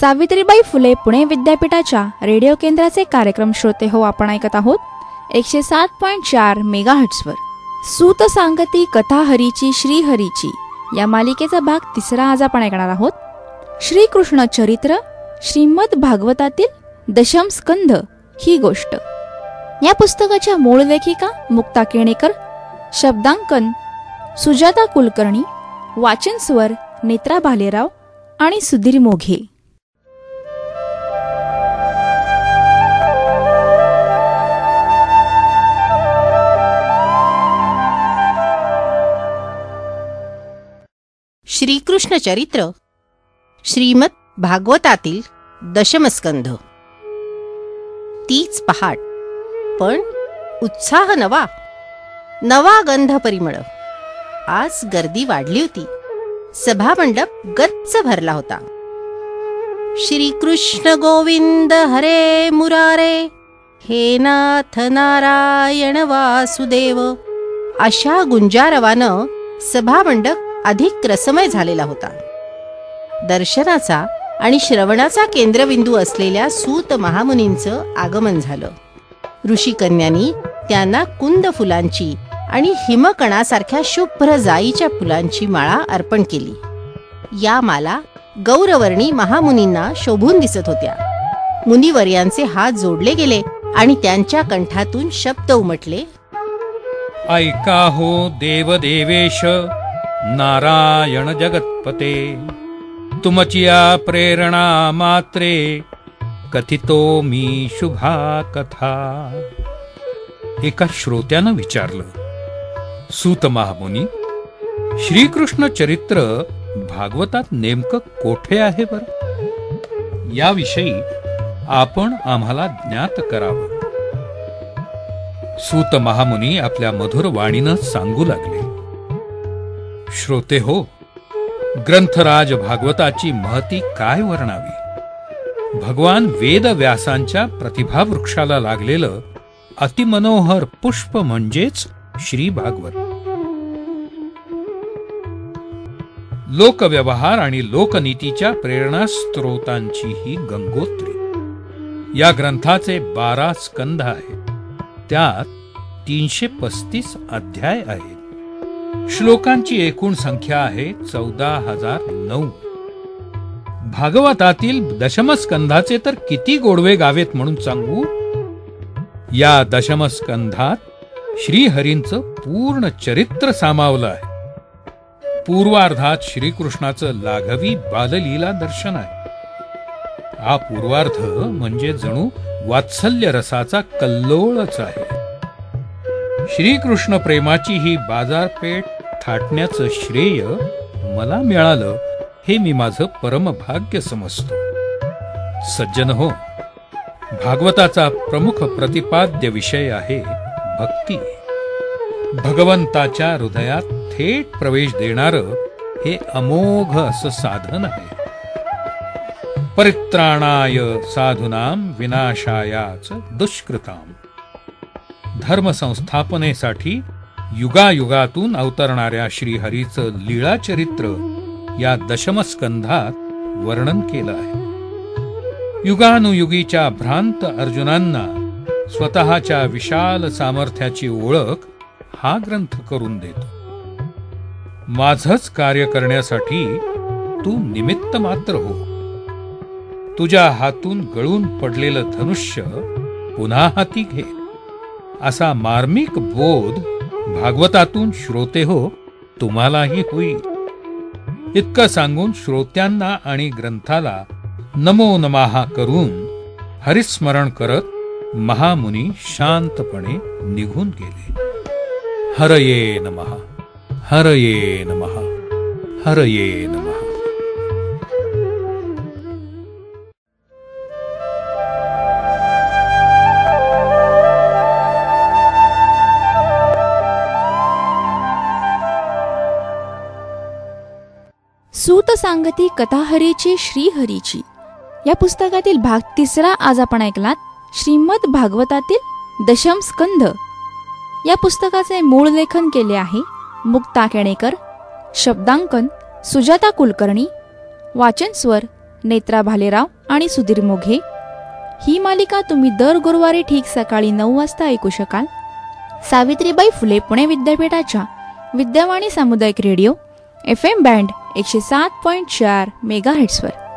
सावित्रीबाई फुले पुणे विद्यापीठाच्या रेडिओ केंद्राचे कार्यक्रम श्रोते हो आपण ऐकत आहोत. एकशे सात पॉईंट चार मेगा हट्सवर सूत सांगती कथा हरीची श्रीहरीची या मालिकेचा भाग तिसरा आज आपण ऐकणार आहोत. श्रीकृष्ण चरित्र श्रीमद भागवतातील दशम स्कंध ही गोष्ट. या पुस्तकाच्या मूळ लेखिका मुक्ता केणेकर शब्दांकन सुजाता कुलकर्णी वाचन स्वर नेत्रा भालेराव आणि सुधीर मोघे. श्रीकृष्ण चरित्र श्रीमद भागवतातील दशमस्कंध. तीच पहाट. पण उत्साह नवा. नवा गंध परिमळ. आज गर्दी वाढली होती. सभामंडप गच्च भरला होता. श्रीकृष्ण गोविंद हरे मुरारे हे नाथ नारायण वासुदेव अशा गुंजारवानं सभामंडप अधिक रसमय झालेला होता. दर्शनाचा आणि श्रवणाचा केंद्रबिंदू असलेल्या सूत महामुनींचं आगमन झालं. ऋषिकन्यांनी त्यांना कुंद फुलांची आणि हिमकणासारख्या शुभ्र जाईच्या फुलांची माळा अर्पण केली. या माला गौरवर्णी महामुनींना शोभून दिसत होत्या. मुनिवर्यांचे हात जोडले गेले आणि त्यांच्या कंठातून शब्द उमटले. ऐका हो देवदेवेश नारायण जगत्पते। तुमचिया प्रेरणा मात्रे कथितो मी शुभा कथा। एका श्रोत्यानं विचारलं सूत महामुनी श्रीकृष्ण चरित्र भागवतात नेमकं कोठे आहे बर? याविषयी आपण आम्हाला ज्ञात करावं. सूत महामुनी आपल्या मधुर वाणीनं सांगू लागले श्रोते हो ग्रंथराज भागवताची महती काय वर्णावी? भगवान वेद व्यासांच्या प्रतिभा वृक्षाला लागलेलं अतिमनोहर पुष्प म्हणजेच श्री भागवत. लोकव्यवहार आणि लोकनीतीच्या प्रेरणा स्त्रोतांची ही गंगोत्री. या ग्रंथाचे बारा स्कंध आहेत. त्यात तीनशे पस्तीस अध्याय आहेत. श्लोकांची एकूण संख्या आहे चौदा हजार नऊ. भागवतातील दशमस्कंधाचे तर किती गोडवे गावेत म्हणून सांगू? या दशमस्कंधात श्रीहरींचं पूर्ण चरित्र सामावलं आहे. पूर्वार्धात श्रीकृष्णाचं लाघवी बाललीला दर्शन आहे. हा पूर्वार्ध म्हणजे जणू वात्सल्य रसाचा कल्लोळच आहे. श्रीकृष्ण प्रेमाची ही बाजारपेठ थाटण्याचं श्रेय मला मिळालं हे मी माझं परमभाग्य समजतो. सज्जन हो भागवताचा प्रमुख प्रतिपाद्य विषय आहे भक्ती. भगवंताच्या हृदयात थेट प्रवेश देणार हे अमोघ असं साधन आहे. परित्राणाय साधुनाम विनाशायाच दुष्कृताम. धर्म संस्थापनेसाठी युगायुगातून अवतरणाऱ्या श्रीहरीचं लीळा चरित्र या दशमस्कंधात वर्णन केलं आहे. युगानुयुगीच्या भ्रांत अर्जुनांना स्वतःच्या विशाल सामर्थ्याची ओळख हा ग्रंथ करून देतो. माझच कार्य करण्यासाठी तू निमित्त मात्र हो. तुझ्या हातून गळून पडलेलं धनुष्य पुन्हा हाती घे. असा मार्मिक बोध भागवतातून श्रोते हो तुम्हालाही होईल. इतकं सांगून श्रोत्यांना आणि ग्रंथाला नमो नमाहा करून हरिस्मरण करत महामुनी शांतपणे निघून गेले. हरये नमः हरये नमः हरये नमः. सूत सांगती कथाहरीची श्रीहरीची. या पुस्तकातील भाग तिसरा आज आपण ऐकलात श्रीमद भागवतातील दशम स्कंध. या पुस्तकाचे मूळ लेखन केले आहे मुक्ता केणेकर शब्दांकन सुजाता कुलकर्णी वाचन स्वर नेत्रा भालेराव आणि सुधीर मोघे. ही मालिका तुम्ही दर गुरुवारी ठीक सकाळी नऊ वाजता ऐकू शकाल. सावित्रीबाई फुले पुणे विद्यापीठाच्या विद्यावाणी सामुदायिक रेडिओ एफ एम बँड एकशे सात पॉईंट चार मेगा हिट्सवर